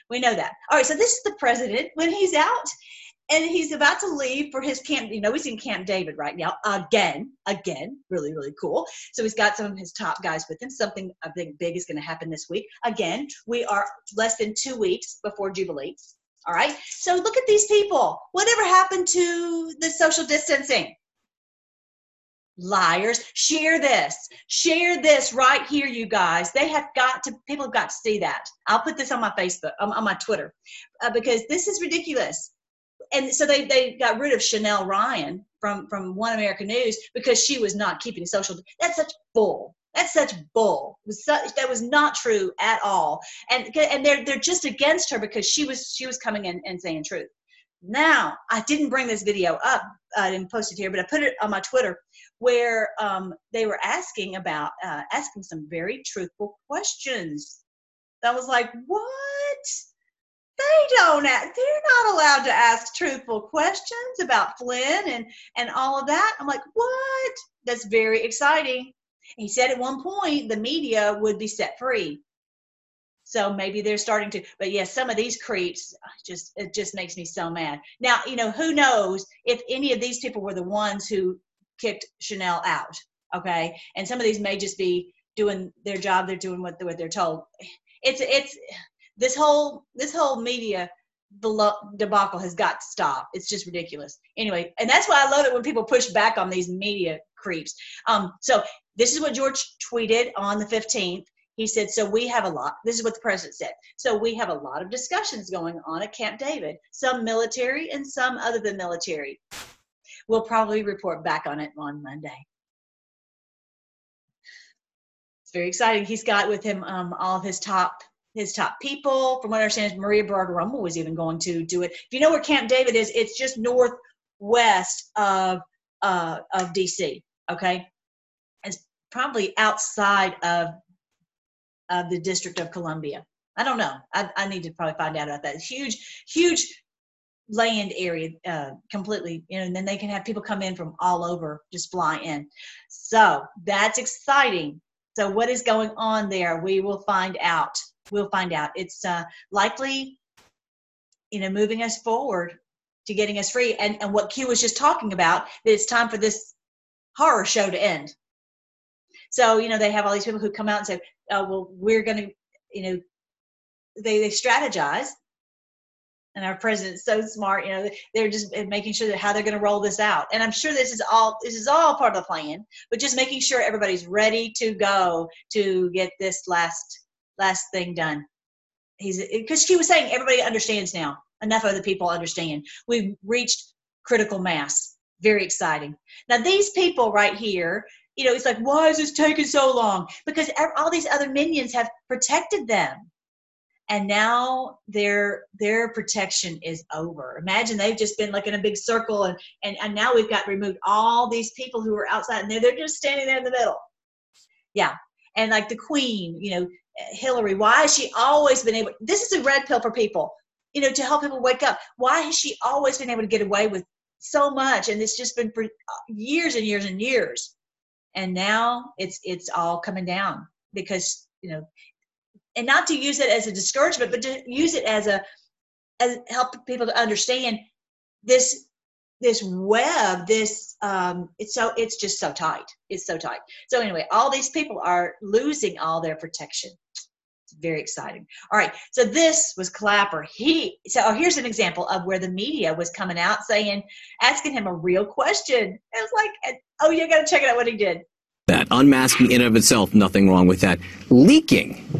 We know that. All right, so this is the president when he's out and he's about to leave for his camp. You know, he's in Camp David right now again, again, really, really cool. So he's got some of his top guys with him. Something I think big is going to happen this week. Again, we are less than two weeks before Jubilee. All right, so look at these people. Whatever happened to the social distancing? Liars share this share this right here you guys they have got to people have got to see that i'll put this on my facebook on, on my twitter uh, because this is ridiculous and so they, they got rid of chanel ryan from from one american news because she was not keeping social that's such bull That's such bull. Was such, that was not true at all. And and they're they're just against her because she was she was coming in and saying truth. Now I didn't bring this video up. I didn't post it here, but I put it on my Twitter where um, they were asking about uh, asking some very truthful questions. I was like, what? They don't. Ask, they're not allowed to ask truthful questions about Flynn and and all of that. I'm like, what? That's very exciting. He said at one point the media would be set free. So maybe they're starting to, but yes, some of these creeps just it just makes me so mad. Now, you know, who knows if any of these people were the ones who kicked Chanel out. Okay. And some of these may just be doing their job, they're doing what, what they're told. It's it's this whole this whole media debacle has got to stop. It's just ridiculous. Anyway, and that's why I love it when people push back on these media creeps. Um, so this is what George tweeted on the 15th. He said, So we have a lot. This is what the president said. So we have a lot of discussions going on at Camp David, some military and some other than military. We'll probably report back on it on Monday. It's very exciting. He's got with him um, all of his top his top people. From what I understand, Maria Bartiromo was even going to do it. If you know where Camp David is, it's just northwest of uh, of DC. Okay, it's probably outside of of the District of Columbia. I don't know. I, I need to probably find out about that. Huge, huge land area uh, completely you know and then they can have people come in from all over just fly in. So that's exciting. So what is going on there? We will find out. We'll find out. It's uh, likely you know moving us forward to getting us free. And and what q was just talking about that it's time for this horror show to end. So, you know, they have all these people who come out and say, oh, well, we're going to, you know, they, they strategize. And our president's so smart, you know, they're just eh, making sure that how they're going to roll this out. And I'm sure this is all this is all part of the plan, but just making sure everybody's ready to go to get this last last thing done. He's eh, because she was saying everybody understands now. Enough of the people understand. We've reached critical mass. Very exciting. Now these people right here you know, it's like, why is this taking so long? Because all these other minions have protected them. And now their their protection is over. Imagine they've just been like in a big circle and, and, and now we've got removed all these people who are outside and they're, they're just standing there in the middle. Yeah. And like the queen, you know, Hillary, why has she always been able this is a red pill for people, you know, to help people wake up. Why has she always been able to get away with so much? And it's just been for uh, years and years and years and now it's it's all coming down because you know and not to use it as a discouragement but to use it as a as help people to understand this this web this um it's so it's just so tight. It's so tight. So anyway all these people are losing all their protection. It's very exciting. All right so this was clapper. He so oh, here's an example of where the media was coming out saying asking him a real question. It was like oh you gotta check it out what he did. That. Unmasking in of itself, nothing wrong with that. Leaking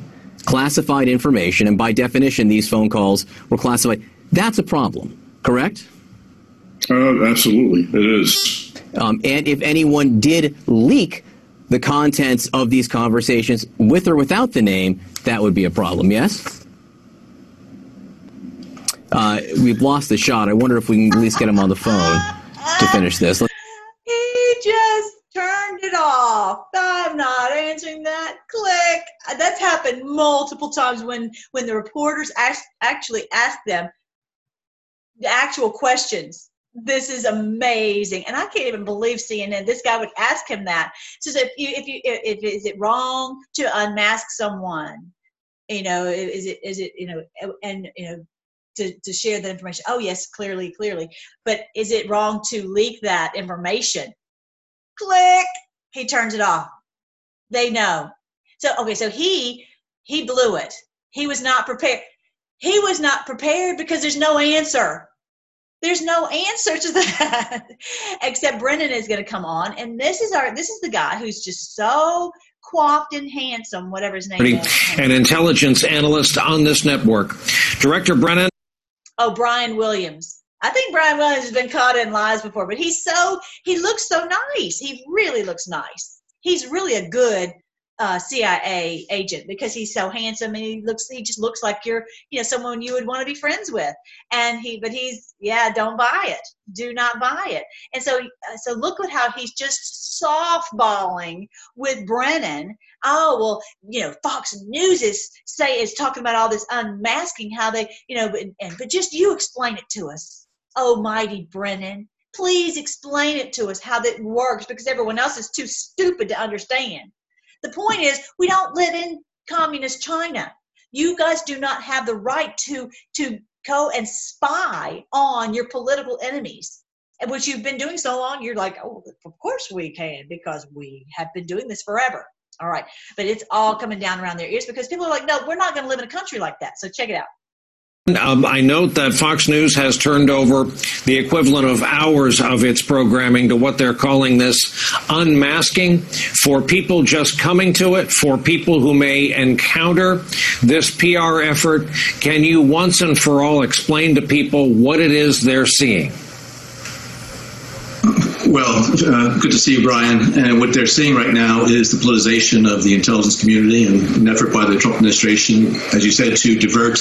classified information, and by definition, these phone calls were classified. That's a problem, correct? Uh, absolutely, it is. Um, and if anyone did leak the contents of these conversations with or without the name, that would be a problem, yes? Uh, we've lost the shot. I wonder if we can at least get him on the phone to finish this. He not answering that. Click. That's happened multiple times when when the reporters actually ask them the actual questions. This is amazing, and I can't even believe CNN. This guy would ask him that. Says if you if you if is it wrong to unmask someone? You know, is it is it you know and you know to, to share that information. Oh, yes, clearly, clearly. But is it wrong to leak that information? click, he turns it off. They know. So okay, so he he blew it. He was not prepared. He was not prepared because there's no answer. There's no answer to that except Brennan is going to come on, and this is our this is the guy who's just so coiffed and handsome, whatever his name is. An intelligence analyst on this network, Director Brennan. Oh, Brian Williams. I think Brian Williams has been caught in lies before, but he's so he looks so nice. He really looks nice. He's really a good uh, CIA agent because he's so handsome and he looks he just looks like you're you know someone you would want to be friends with. And he but he's yeah don't buy it. Do not buy it. And so uh, so look at how he's just softballing with Brennan. Oh well you know Fox News is say is talking about all this unmasking how they you know and, and but just you explain it to us. Oh mighty Brennan please explain it to us how that works because everyone else is too stupid to understand the point is, we don't live in communist China. You guys do not have the right to to go and spy on your political enemies, which you've been doing so long. You're like, oh, of course we can because we have been doing this forever. All right, but it's all coming down around their ears because people are like, no, we're not going to live in a country like that. So check it out. Um, I note that Fox News has turned over the equivalent of hours of its programming to what they're calling this unmasking for people just coming to it, for people who may encounter this PR effort. Can you once and for all explain to people what it is they're seeing? Well, uh, good to see you, Brian. And what they're seeing right now is the politicization of the intelligence community and an effort by the Trump administration, as you said, to divert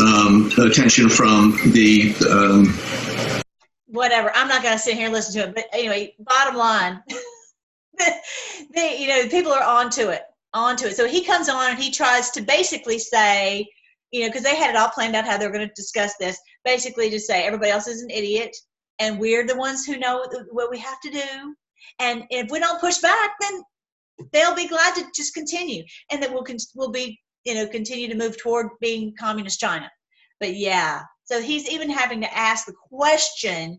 um, attention from the. Um, Whatever. I'm not going to sit here and listen to it. But anyway, bottom line, they, you know, people are onto it, onto it. So he comes on and he tries to basically say, you know, because they had it all planned out how they were going to discuss this. Basically, to say everybody else is an idiot and we're the ones who know what we have to do. And if we don't push back, then they'll be glad to just continue, and that we'll we'll be you know continue to move toward being communist China. But yeah, so he's even having to ask the question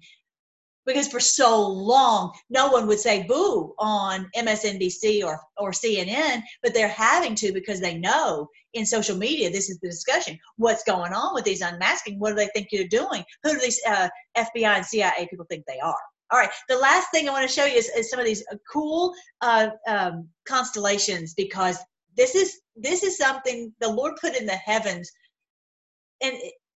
because for so long no one would say boo on MSNBC or or CNN, but they're having to because they know in social media this is the discussion. What's going on with these unmasking? What do they think you're doing? Who do these uh, FBI and CIA people think they are? All right. The last thing I want to show you is, is some of these uh, cool uh, um, constellations because this is this is something the Lord put in the heavens, and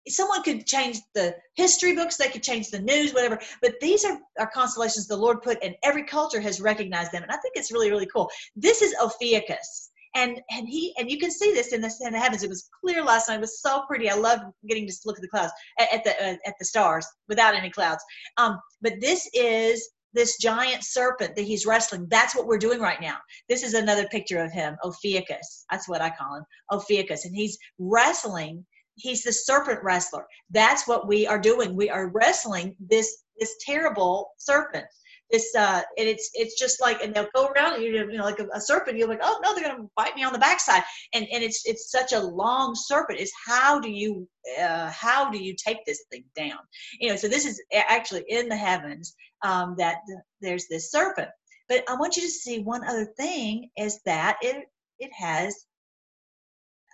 someone could change the history books they could change the news whatever but these are, are constellations the lord put and every culture has recognized them and i think it's really really cool this is ophiuchus and and he and you can see this in the in the heavens it was clear last night it was so pretty i love getting to look at the clouds at, at the uh, at the stars without any clouds um but this is this giant serpent that he's wrestling. That's what we're doing right now. This is another picture of him, Ophiuchus. That's what I call him, Ophiuchus. And he's wrestling he's the serpent wrestler that's what we are doing we are wrestling this this terrible serpent this uh and it's it's just like and they'll go around you you know like a, a serpent you're like oh no they're gonna bite me on the backside. And and it's it's such a long serpent is how do you uh, how do you take this thing down? You know so this is actually in the heavens um that there's this serpent. But i want you to see one other thing is that it it has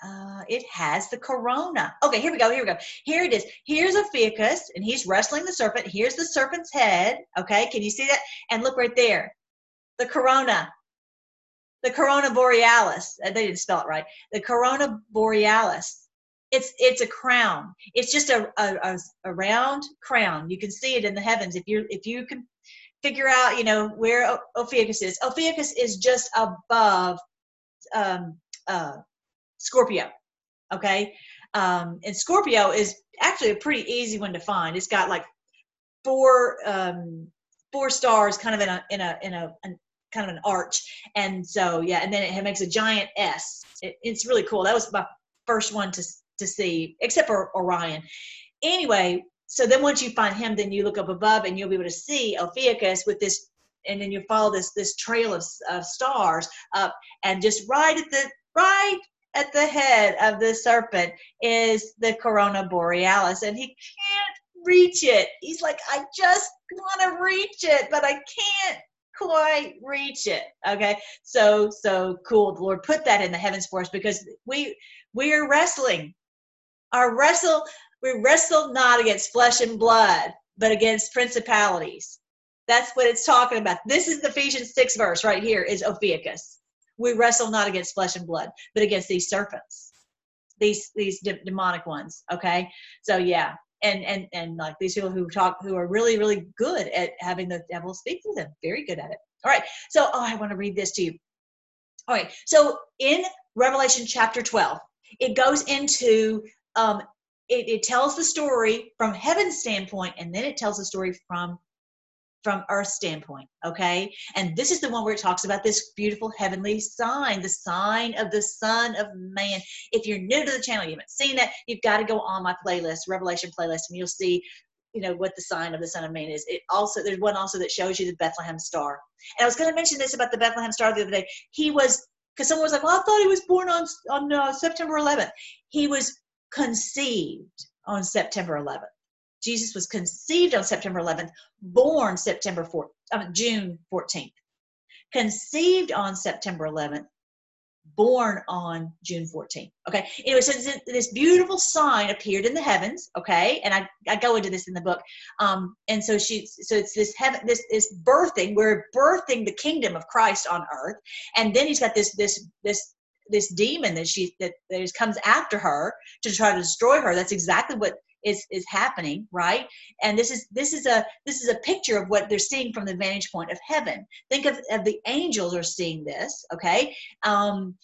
uh, it has the corona. Okay, here we go. Here we go. Here it is. Here's Ophiuchus, and he's wrestling the serpent. Here's the serpent's head. Okay, can you see that? And look right there, the corona, the corona borealis. Uh, they didn't spell it right. The corona borealis. It's it's a crown. It's just a, a, a, round crown. You can see it in the heavens if you if you can figure out you know where Ophiuchus is. Ophiuchus is just above um, uh, Scorpio. Okay. Um, and Scorpio is actually a pretty easy one to find. It's got like four um, four stars kind of in a in a in a, a kind of an arch. And so yeah, and then it makes a giant S. It, it's really cool. That was my first one to to see, except for Orion. Anyway, so then once you find him, then you look up above and you'll be able to see Ophiuchus with this, and then you follow this this trail of, of stars up, and just right at the right at the head of the serpent is the corona borealis and he can't reach it. He's like i just want to reach it but i can't quite reach it. Okay? So so cool. The lord put that in the heavens for us because we we are wrestling. Our wrestle we wrestle not against flesh and blood but against principalities. That's what it's talking about. This is the ephesians 6 verse right here is ophiuchus we wrestle not against flesh and blood, but against these serpents, these these de- demonic ones. Okay, so yeah, and and and like these people who talk who are really really good at having the devil speak to them, very good at it. All right, so oh, I want to read this to you. All right. So in Revelation chapter 12, it goes into um, it, it tells the story from heaven's standpoint, and then it tells the story from from earth's standpoint okay? And this is the one where it talks about this beautiful heavenly sign the sign of the son of man. If you're new to the channel you haven't seen that you've got to go on my playlist revelation playlist and you'll see you know what the sign of the son of man is. It also there's one also that shows you the bethlehem star. And i was going to mention this about the bethlehem star the other day. He was because someone was like well i thought he was born on on uh, september 11th he was conceived on september 11th Jesus was conceived on September 11th, born September 4th, I mean, June 14th. Conceived on September 11th, born on June 14th. Okay. Anyway, so this beautiful sign appeared in the heavens. Okay. And I, I go into this in the book. Um, and so she, so it's this heaven, this is birthing. We're birthing the kingdom of Christ on earth. And then he's got this, this, this, this demon that she, that, that comes after her to try to destroy her. That's exactly what is is happening right? And this is this is a this is a picture of what they're seeing from the vantage point of heaven. Think of, of the angels are seeing this okay? Um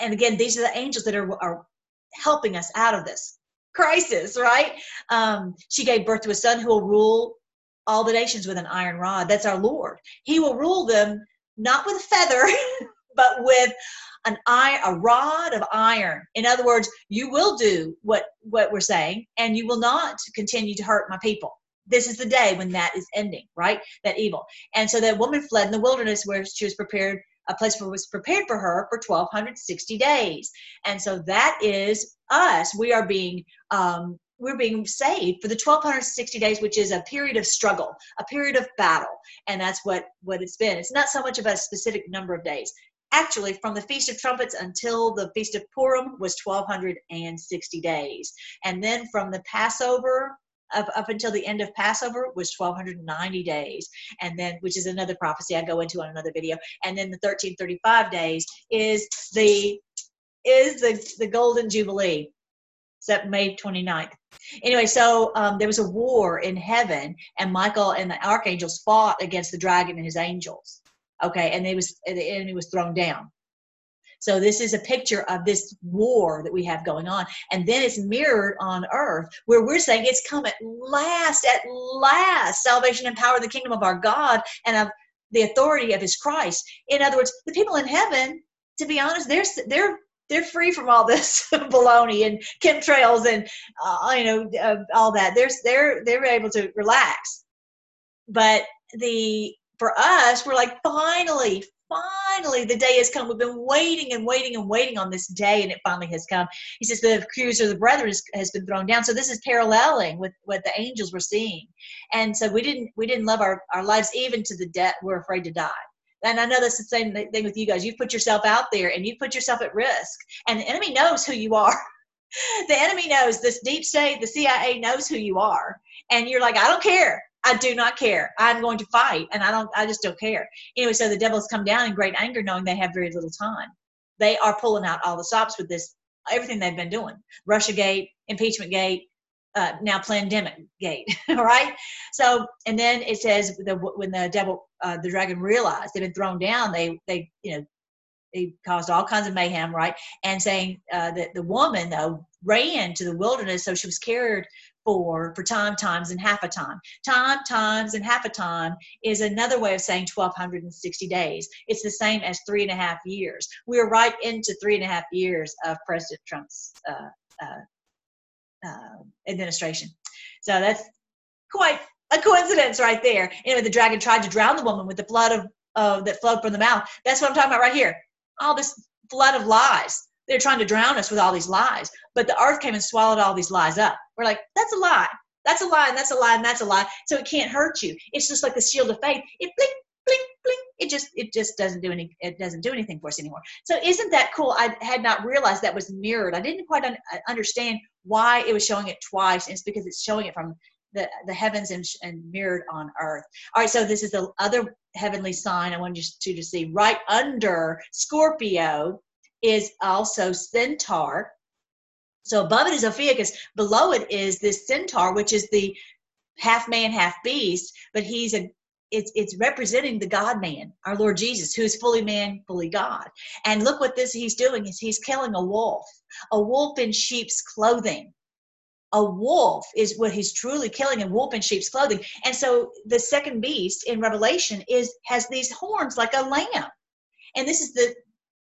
and again these are the angels that are are helping us out of this crisis right? Um she gave birth to a son who will rule all the nations with an iron rod. That's our lord. He will rule them not with a feather but with an eye, a rod of iron. In other words, you will do what what we're saying, and you will not continue to hurt my people. This is the day when that is ending, right? That evil. And so that woman fled in the wilderness where she was prepared, a place where was prepared for her for 1260 days. And so that is us. We are being um, we're being saved for the 1260 days which is a period of struggle a period of battle and that's what what it's been it's not so much of a specific number of days actually from the feast of trumpets until the feast of purim was 1260 days. And then from the passover up, up until the end of passover was 1290 days. And then which is another prophecy i go into on another video. And then the 1335 days is the is the the golden jubilee. Except May 29th. Anyway, so um, there was a war in heaven, and Michael and the archangels fought against the dragon and his angels okay? And they was the enemy was thrown down. So this is a picture of this war that we have going on. And then it's mirrored on earth where we're saying it's come at last at last salvation and power of the kingdom of our god and of the authority of his christ. In other words the people in heaven to be honest they're they're they're free from all this baloney and chemtrails and uh, you know uh, all that. They're they're they're able to relax, but the for us, we're like, finally, finally, the day has come. We've been waiting and waiting and waiting on this day, and it finally has come. He says the accuser of the brethren has been thrown down. So this is paralleling with what the angels were seeing, and so we didn't we didn't love our, our lives even to the death. We're afraid to die. And I know that's the same thing with you guys. You've put yourself out there, and you've put yourself at risk, and the enemy knows who you are. the enemy knows this deep state, the CIA knows who you are, and you're like, I don't care. I do not care. I'm going to fight, and I don't. I just don't care. Anyway, so the devils come down in great anger, knowing they have very little time. They are pulling out all the stops with this everything they've been doing. Russia Gate, impeachment gate, uh, now pandemic gate. all right. So, and then it says the, when the devil, uh, the dragon realized they've been thrown down, they they you know they caused all kinds of mayhem, right? And saying uh, that the woman though ran to the wilderness, so she was carried for for time times and half a time. Time times and half a time is another way of saying 1260 days. It's the same as three and a half years. We're right into three and a half years of president trump's uh, uh, uh, administration. So that's quite a coincidence right there. Anyway the dragon tried to drown the woman with the blood of uh, that flowed from the mouth. That's what i'm talking about right here. All this flood of lies they're trying to drown us with all these lies. But the earth came and swallowed all these lies up. We're like, that's a lie. That's a lie, and that's a lie, and that's a lie. So it can't hurt you. It's just like the shield of faith. It blink, blink, blink. It just it just doesn't do any it doesn't do anything for us anymore. So isn't that cool? I had not realized that was mirrored. I didn't quite un- uh, understand why it was showing it twice. And it's because it's showing it from the, the heavens and, and mirrored on earth. All right, so this is the other heavenly sign I wanted you to, to see right under Scorpio is also centaur. So above it is Ophiuchus. Below it is this centaur, which is the half man, half beast, but he's a it's it's representing the God man, our Lord Jesus, who is fully man, fully God. And look what this he's doing is he's killing a wolf, a wolf in sheep's clothing. A wolf is what he's truly killing, a wolf in sheep's clothing. And so the second beast in Revelation is has these horns like a lamb. And this is the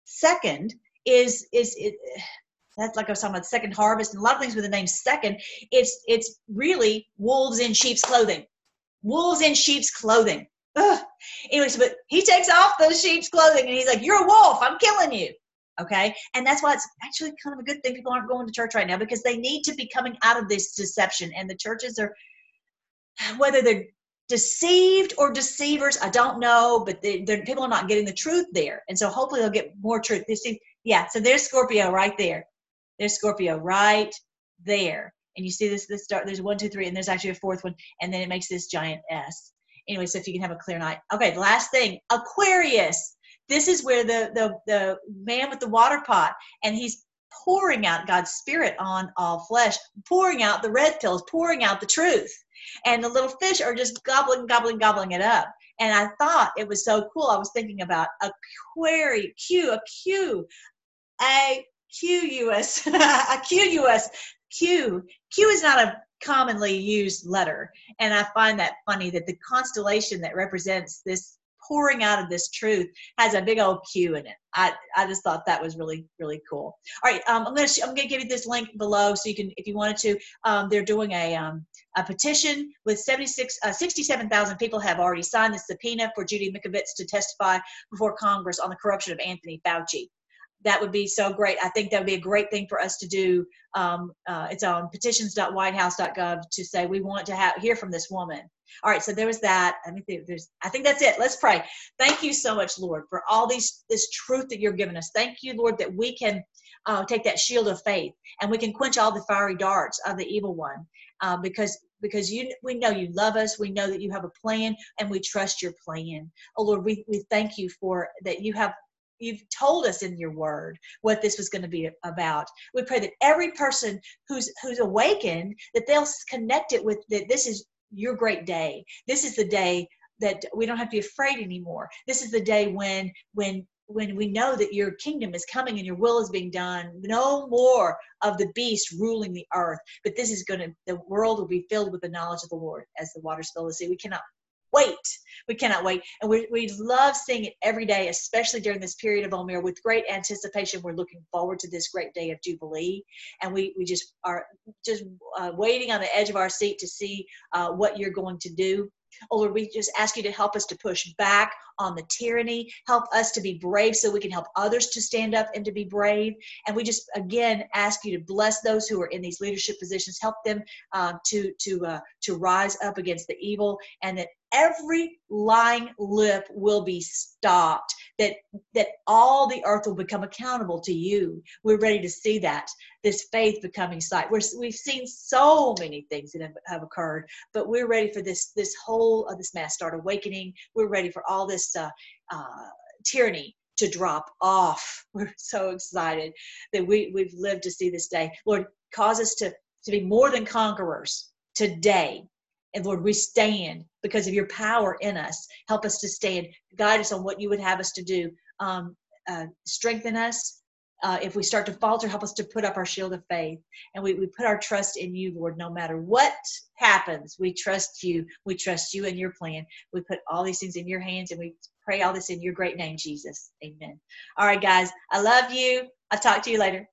second is is it, that's like I was talking about second harvest and a lot of things with the name second. It's it's really wolves in sheep's clothing wolves in sheep's clothing. Ugh. Anyway, so but he takes off those sheep's clothing and he's like, You're a wolf, I'm killing you. Okay. And that's why it's actually kind of a good thing people aren't going to church right now because they need to be coming out of this deception. And the churches are, whether they're deceived or deceivers, I don't know, but they, people are not getting the truth there. And so hopefully they'll get more truth. They see, yeah, so there's Scorpio right there. There's Scorpio right there. And you see this this start there's one two three and there's actually a fourth one and then it makes this giant s. Anyway so if you can have a clear night. Okay last thing aquarius. This is where the the the man with the water pot and he's pouring out god's spirit on all flesh pouring out the red pills pouring out the truth. And the little fish are just gobbling gobbling gobbling it up. And i thought it was so cool. I was thinking about aquarius q a q a QUS, a QUS Q. Q is not a commonly used letter. And I find that funny that the constellation that represents this pouring out of this truth has a big old Q in it. I, I just thought that was really, really cool. All right, um, I'm going to I'm gonna give you this link below so you can, if you wanted to, um, they're doing a, um, a petition with 76, uh, 67,000 people have already signed the subpoena for Judy Mikovits to testify before Congress on the corruption of Anthony Fauci that would be so great. I think that would be a great thing for us to do. Um, uh, it's on petitions.whitehouse.gov to say we want to have, hear from this woman. All right, so there was that. I think there's. I think that's it. Let's pray. Thank you so much, Lord, for all these this truth that you're giving us. Thank you, Lord, that we can uh, take that shield of faith and we can quench all the fiery darts of the evil one, uh, because because you we know you love us we know that you have a plan and we trust your plan oh lord we, we thank you for that you have you've told us in your word what this was going to be about. We pray that every person who's who's awakened that they'll connect it with that this is your great day. This is the day that we don't have to be afraid anymore. This is the day when when when we know that your kingdom is coming and your will is being done. No more of the beast ruling the earth but this is going to the world will be filled with the knowledge of the lord as the waters fill the sea. We cannot wait. We cannot wait. And we, we love seeing it every day, especially during this period of Omer. With great anticipation, we're looking forward to this great day of Jubilee. And we, we just are just uh, waiting on the edge of our seat to see uh, what you're going to do. Oh Lord, we just ask you to help us to push back on the tyranny. Help us to be brave so we can help others to stand up and to be brave. And we just again ask you to bless those who are in these leadership positions. Help them uh, to to uh, to rise up against the evil, and that every lying lip will be stopped that that all the earth will become accountable to you. We're ready to see that this faith becoming sight. We're, we've seen so many things that have, have occurred but we're ready for this this whole of this mass start awakening. We're ready for all this uh, uh, tyranny to drop off. We're so excited that we, we've lived to see this day. Lord cause us to to be more than conquerors today and Lord, we stand because of your power in us. Help us to stand. Guide us on what you would have us to do. Um, uh, strengthen us. Uh, if we start to falter, help us to put up our shield of faith. And we, we put our trust in you, Lord, no matter what happens. We trust you. We trust you and your plan. We put all these things in your hands and we pray all this in your great name, Jesus. Amen. All right, guys. I love you. I'll talk to you later.